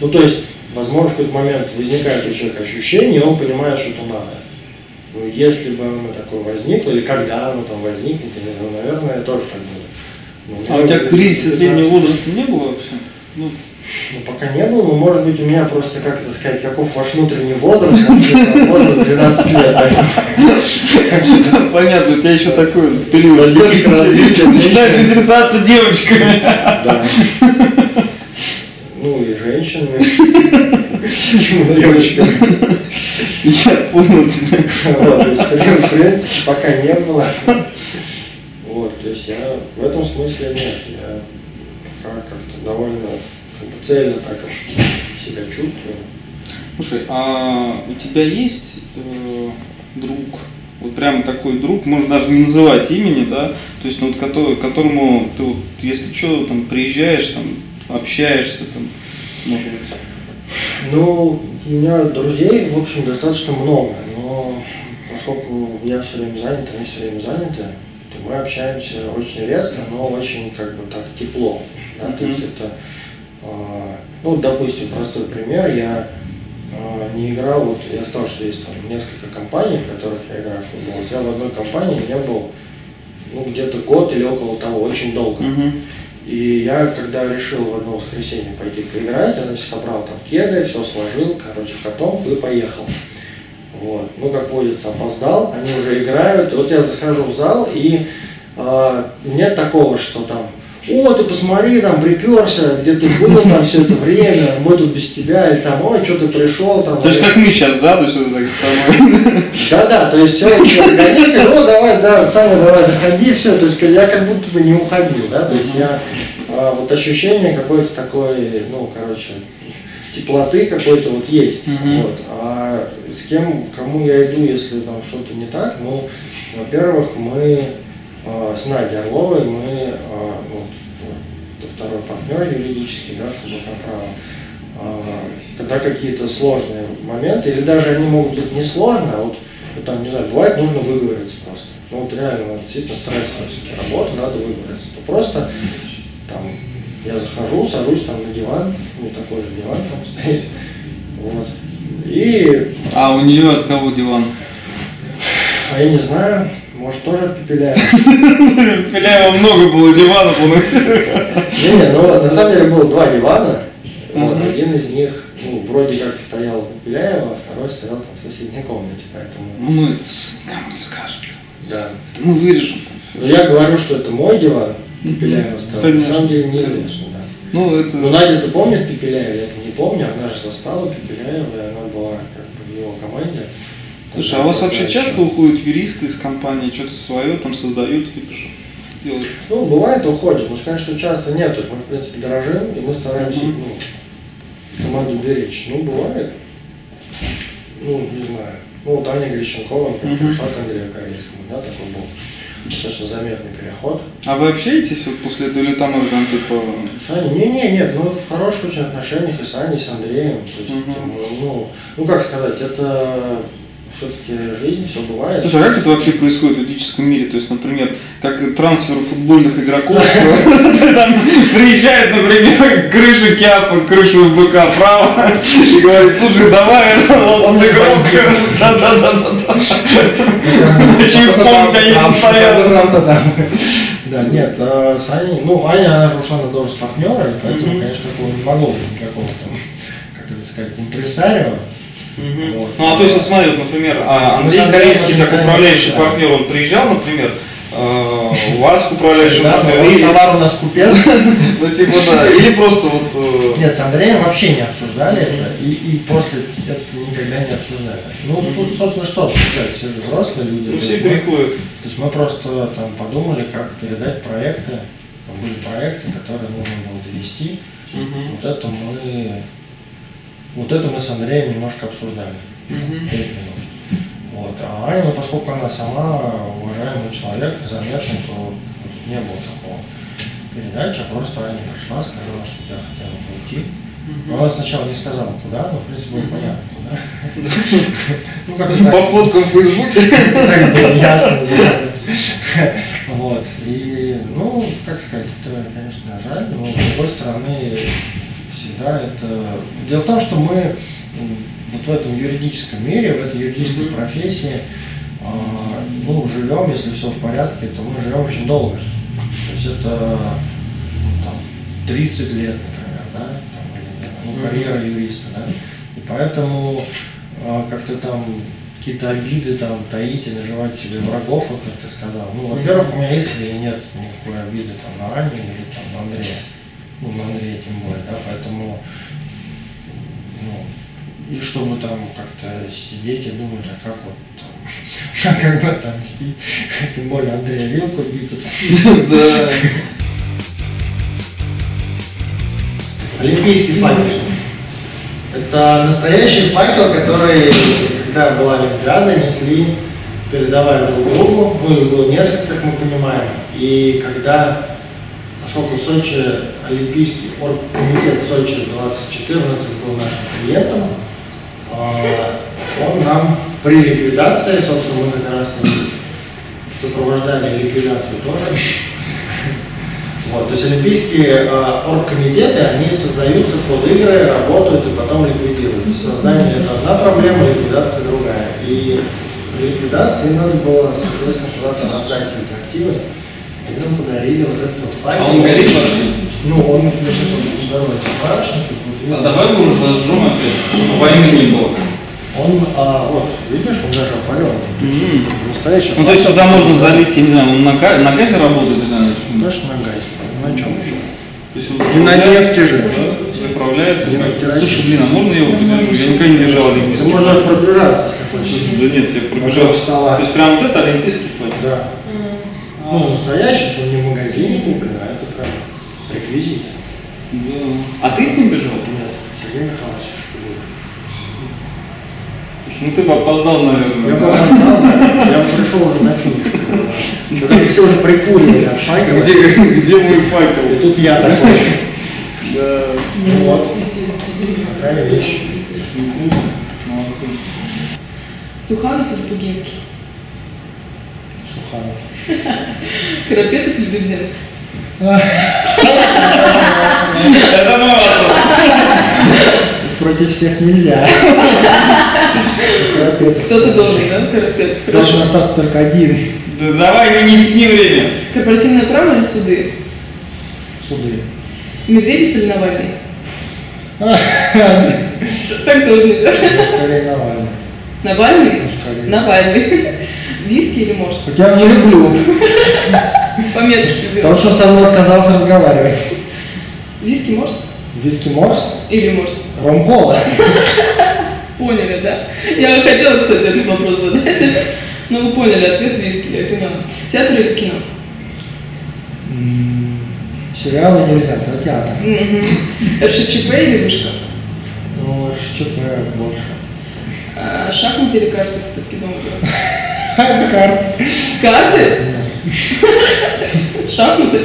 Ну то есть, возможно, в какой-то момент возникает у человека ощущение, и он понимает, что это надо. Ну, если бы оно такое возникло, или когда оно там возникнет, ну, наверное, тоже так будет. Ну, А у тебя кризиса 15 среднего возраста не было вообще? Ну, ну, пока не было, но может быть у меня просто, как это сказать, каков ваш внутренний возраст, например, возраст 12 лет. Понятно, у тебя еще такой период. Развития. Начинаешь интересоваться девочками. Да. Ну и женщинами. Почему девочками? Я понял тебя. Вот, то есть, в принципе, пока не было. Вот, то есть я в этом смысле нет. Я пока как-то довольно как бы, цельно так себя чувствую. Слушай, а у тебя есть э, друг, вот прямо такой друг, можно даже не называть имени, да, то есть ну, вот, который, которому ты вот, если что, там приезжаешь, там общаешься, там, может быть. Ну, у меня друзей, в общем, достаточно много, но поскольку я все время занят, они все время заняты, мы общаемся очень редко, но очень как бы так тепло. Да? То есть это, а, ну, допустим, простой пример, я а, не играл, вот я сказал, что есть там несколько компаний, в которых я играю в футбол. Вот я в одной компании не был, ну, где-то год или около того, очень долго. И я, когда решил в одно воскресенье пойти поиграть, я, значит, собрал там кеды, все сложил, короче, в котомку и поехал. Вот. Ну, как водится, опоздал, они уже играют. И вот я захожу в зал, и а, нет такого, что там, о, ты посмотри, там приперся, где ты был там все это время, мы тут без тебя, или там, ой, что ты пришел, там. То есть как мы сейчас, да, то есть вот так там, Да-да, то есть все, организм, ну давай, да, Саня, давай заходи, все, то есть я как будто бы не уходил, да, то есть я а, вот ощущение какой-то такой, ну, короче, теплоты какой-то вот есть, Мгм. вот, а с кем, кому я иду, если там что-то не так, ну, во-первых, мы а, с Надей Орловой, мы, а, вот, это второй партнер юридический, да, права, а, когда какие-то сложные моменты, или даже они могут быть не сложные, а вот, ну, там, не знаю, бывает нужно выговориться просто. Ну вот реально, вот, действительно стрессовая работа, надо выговориться. То просто там я захожу, сажусь там на диван, ну такой же диван там стоит, вот. И, А у нее от кого диван? а я не знаю, может тоже от Пепеляева. У Пеляева много было диванов, он Не-не, ну на самом деле было два дивана. Вот, один из них, ну, вроде как стоял у Пепеляева, а второй стоял там в соседней комнате, поэтому, Ну, это с- никому не блин. да. Это мы вырежем там Но я говорю, что это мой диван, Пепеляева стоял, на самом деле неизвестно, да. Ну, это... Ну, Надя-то помнит Пепеляева, я это не помню, она же застала Пепеляева, и она была как бы в его команде. Слушай, а у вас вообще Тогда часто еще- уходят юристы из компании, что-то свое там создают, либо что делают? Ну, бывает, уходит, но сказать, что часто нет, то есть мы, в принципе, дорожим, и мы стараемся, Мгм. ну, команду беречь. Ну, бывает. Ну, не знаю. Ну, вот Аня Грищенкова, например, Мгм. пришла к Андрею Корейскому, да, такой был достаточно заметный переход. А вы общаетесь вот после этого или там там типа... С Аней? Не, не, нет, ну в хороших очень отношениях и с Аней, и с Андреем. То есть, Мгм. ну, ну, как сказать, это все-таки жизнь, все бывает. Слушай, а как это вообще происходит в юридическом мире? То есть, например, как трансфер футбольных игроков, там приезжает, например, крыша Киапа, крышу ФБК право, и говорит, слушай, давай, вот игрок, да-да-да-да. Еще и помнить они постоянно. Да, нет, а с Аней, ну, Аня, она же ушла на должность партнера, и поэтому, конечно, такого не могло быть никакого там, как это сказать, импресарио. Вот. Ну, а то есть, вот смотри, вот, например, а Мы Андрей Андреем Корейский, как управляющий партнер, он приезжал, например, э, у вас управляющий Да, партнер, или, товар у нас купец. ну, типа, да, или просто вот... э, Нет, с Андреем вообще не обсуждали это, и, и после это никогда не обсуждали. Ну, тут, собственно, что обсуждать, все же взрослые люди. Ну, все приходят. То есть мы просто там подумали, как передать проекты, были проекты, которые нужно было довести. Вот это мы, вот это мы с Андреем немножко обсуждали. Минут. Вот. А Аня, ну, поскольку она сама уважаемый человек, заметный, то не было такого передачи, а просто Аня пришла, сказала, что я хотела бы уйти. Но она сначала не сказала, куда, но в принципе было понятно, куда. Ну, как По фоткам в Фейсбуке. так было ясно. Вот. И, ну, как сказать, это, конечно, жаль, но с другой стороны, всегда это... Дело в том, что мы вот в этом юридическом мире, в этой юридической Мгм. профессии, а, ну, живем, если все в порядке, то мы живем очень долго. То есть это ну, там, 30 лет, например, да, там, или, ну, карьера юриста, да. И поэтому а, как-то там какие-то обиды там таить и наживать себе врагов, вот как ты сказал. Ну, во-первых, у меня искренне нет никакой обиды там на Аню или там на Андрея. Ну, на Андрея тем более, да, поэтому ну, и чтобы там как-то сидеть и думать, а как вот там, как бы отомстить. Тем более Андрея вилку бицепс. Да. Олимпийский факел. Это настоящий факел, который, когда была Олимпиада, несли, передавая друг другу. Ну, их было несколько, как мы понимаем. И когда, поскольку Сочи, Олимпийский оргкомитет Сочи 2014 был нашим клиентом, а, он нам при ликвидации, собственно, мы как раз сопровождали ликвидацию тоже, вот, то есть олимпийские э, оргкомитеты, они создаются под игры, работают и потом ликвидируются. Создание это одна проблема, ликвидация другая. И при ликвидации надо было, соответственно, куда-то раздать эти активы. И нам подарили вот этот вот файл. А он горит вообще? Ну, он, сейчас вот здоровый вот видно. А давай мы уже зажжем опять, чтобы войны не было. Он, а, вот, видишь, он даже опаленный. Мгм. Настоящий Ну, то есть сюда можно залить, я не знаю, он на, на газе работает или на чем? Точно на газе. На чем еще? То есть он И на нефти же. да, заправляется. На как-. Слушай, блин, а можно я его подержу? Я никогда не держал Ты олимпийский можно флаг. пробежаться, если хочешь. Да нет, я пробежал. То есть прям вот это олимпийский флаг? Да. Ну, настоящий, он не в магазине куплен, а это прям реквизит. Да. А ты с ним бежал? Нет, Сергей Михайлович Шпилев. Ну ты бы опоздал, наверное. Я бы опоздал, да, я бы пришел уже на финиш. Когда все уже прикуривали от факела. Где, где мой И факел? тут я такой. Да. Вот, такая вещь. Молодцы. Суханов или Пугинский? Суханов. Карапетов или Дубзин? Это мой вопрос. Против всех нельзя. Карапетов. Кто-то должен, да, Карапетов? Должен остаться только один. Да давай, не тяни время. Корпоративное право или суды? Суды. Медведев или Навальный? Так тоже нельзя. Скорее Навальный. Навальный? Ну. Навальный. Виски или морс? Хоть я его не люблю. Пометочки Потому беру. что со мной отказался разговаривать. Виски морс? Виски Морс, Или морс? Ромкола. Поняли, да? Я хотела, кстати, этот вопрос задать. Но вы поняли ответ виски, я поняла. Театр или кино? Сериалы нельзя, это театр. РШЧП или вышка? Ну, РШЧП больше. А, Шахматы или карты в подкидонке? Карт. Карты? Нет. Шахматы?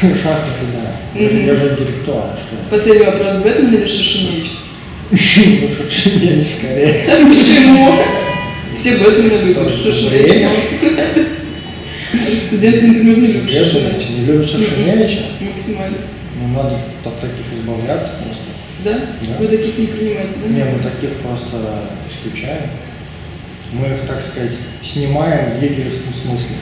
Шахматы, да. Я же- интеллектуал, а? Последний вопрос. Бэтмен или Шишиневич? Ну, Шишиневич скорее. Почему? Все Бэтмены любят. Потому что Шишиневич время. нет. Студенты, например, не любят Шишиневича. не любят Шишиневича. Максимально. Ну, надо от таких избавляться просто. Да? Да. Вы таких не принимаете, да? Не, мы таких просто исключаем. Мы их, так сказать, снимаем в егеревском смысле.